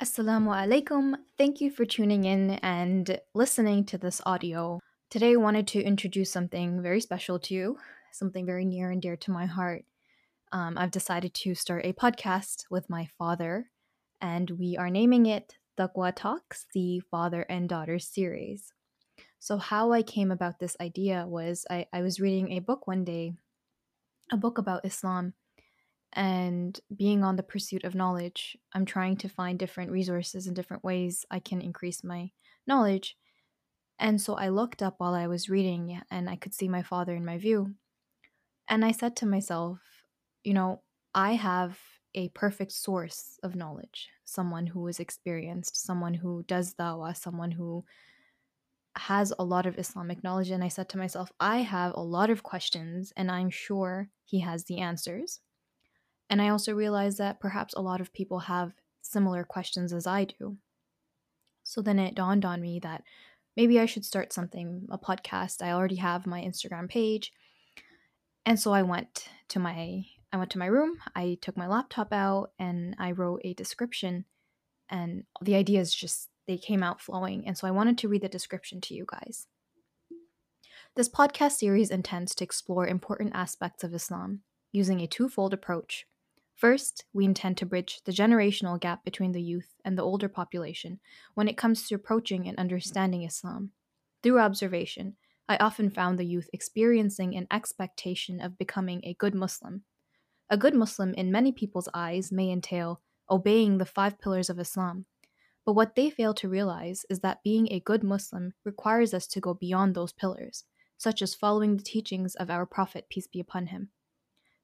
Assalamu alaikum. Thank you for tuning in and listening to this audio. Today, I wanted to introduce something very special to you, something very near and dear to my heart. Um, I've decided to start a podcast with my father, and we are naming it Taqwa Talks, the Father and Daughter series. So, how I came about this idea was I, I was reading a book one day, a book about Islam, and being on the pursuit of knowledge, I'm trying to find different resources and different ways I can increase my knowledge. And so I looked up while I was reading and I could see my father in my view. And I said to myself, you know, I have a perfect source of knowledge, someone who is experienced, someone who does dawah, someone who has a lot of Islamic knowledge. And I said to myself, I have a lot of questions and I'm sure he has the answers. And I also realized that perhaps a lot of people have similar questions as I do. So then it dawned on me that maybe I should start something, a podcast. I already have my Instagram page. And so I went to my I went to my room, I took my laptop out and I wrote a description and the ideas just they came out flowing and so I wanted to read the description to you guys. This podcast series intends to explore important aspects of Islam using a twofold approach First, we intend to bridge the generational gap between the youth and the older population when it comes to approaching and understanding Islam. Through observation, I often found the youth experiencing an expectation of becoming a good Muslim. A good Muslim, in many people's eyes, may entail obeying the five pillars of Islam. But what they fail to realize is that being a good Muslim requires us to go beyond those pillars, such as following the teachings of our Prophet, peace be upon him.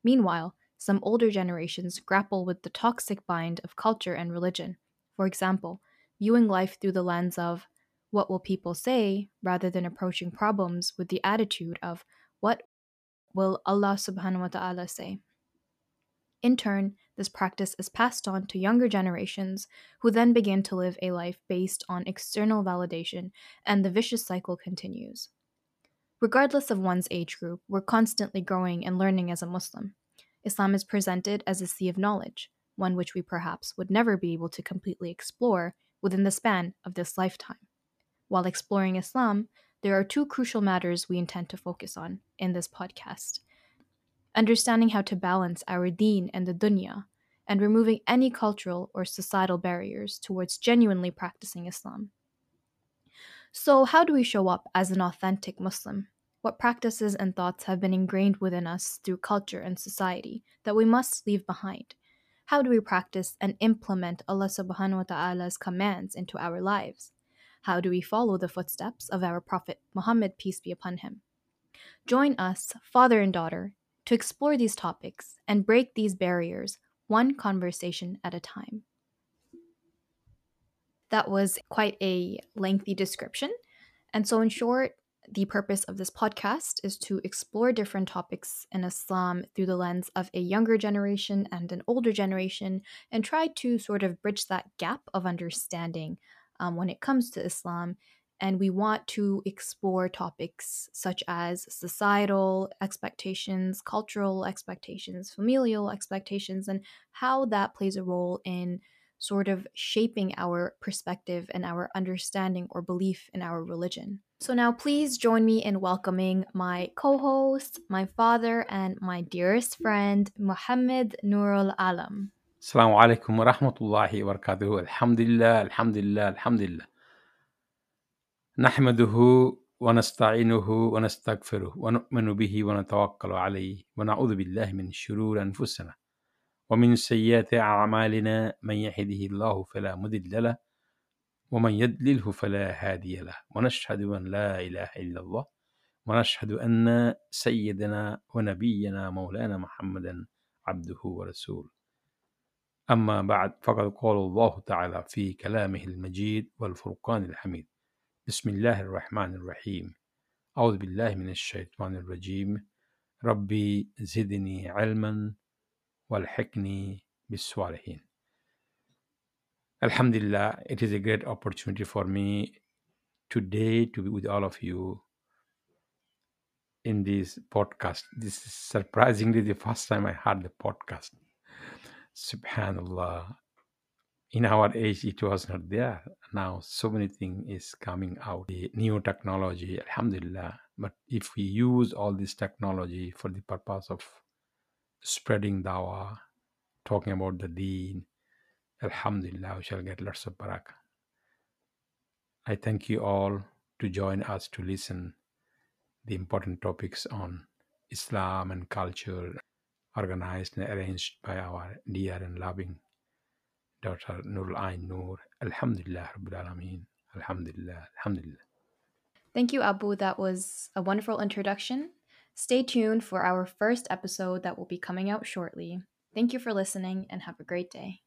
Meanwhile, some older generations grapple with the toxic bind of culture and religion. For example, viewing life through the lens of what will people say rather than approaching problems with the attitude of what will Allah subhanahu wa ta'ala say. In turn, this practice is passed on to younger generations who then begin to live a life based on external validation, and the vicious cycle continues. Regardless of one's age group, we're constantly growing and learning as a Muslim. Islam is presented as a sea of knowledge, one which we perhaps would never be able to completely explore within the span of this lifetime. While exploring Islam, there are two crucial matters we intend to focus on in this podcast understanding how to balance our deen and the dunya, and removing any cultural or societal barriers towards genuinely practicing Islam. So, how do we show up as an authentic Muslim? What practices and thoughts have been ingrained within us through culture and society that we must leave behind? How do we practice and implement Allah subhanahu wa ta'ala's commands into our lives? How do we follow the footsteps of our Prophet Muhammad, peace be upon him? Join us, father and daughter, to explore these topics and break these barriers one conversation at a time. That was quite a lengthy description. And so, in short, the purpose of this podcast is to explore different topics in Islam through the lens of a younger generation and an older generation and try to sort of bridge that gap of understanding um, when it comes to Islam. And we want to explore topics such as societal expectations, cultural expectations, familial expectations, and how that plays a role in sort of shaping our perspective and our understanding or belief in our religion. So, now please join me in welcoming my co host, my father, and my dearest friend, Muhammad Nurul Alam. السلام عليكم ورحمة الله وبركاته الحمد لله الحمد لله الحمد لله نحمده ونستعينه ونستغفره ونؤمن به ونتوكل عليه ونعوذ بالله من شرور أنفسنا ومن سيئات أعمالنا من يهده الله فلا مضل له ومن يضلله فلا هادي له. ونشهد أن لا إله إلا الله. ونشهد أن سيدنا ونبينا مولانا محمدا عبده ورسوله. أما بعد فقد قال الله تعالى في كلامه المجيد والفرقان الحميد. بسم الله الرحمن الرحيم. أعوذ بالله من الشيطان الرجيم. ربي زدني علما والحقني بالصالحين Alhamdulillah, it is a great opportunity for me today to be with all of you in this podcast. This is surprisingly the first time I heard the podcast. Subhanallah. in our age it was not there now so many things is coming out the new technology alhamdulillah but if we use all this technology for the purpose of spreading dawah talking about the deen alhamdulillah we shall get lots of barakah i thank you all to join us to listen the important topics on islam and culture organized and arranged by our dear and loving daughter Nurul Ain Noor. Alhamdulillah Rabbil Alameen. Alhamdulillah. Alhamdulillah. Thank you, Abu. That was a wonderful introduction. Stay tuned for our first episode that will be coming out shortly. Thank you for listening and have a great day.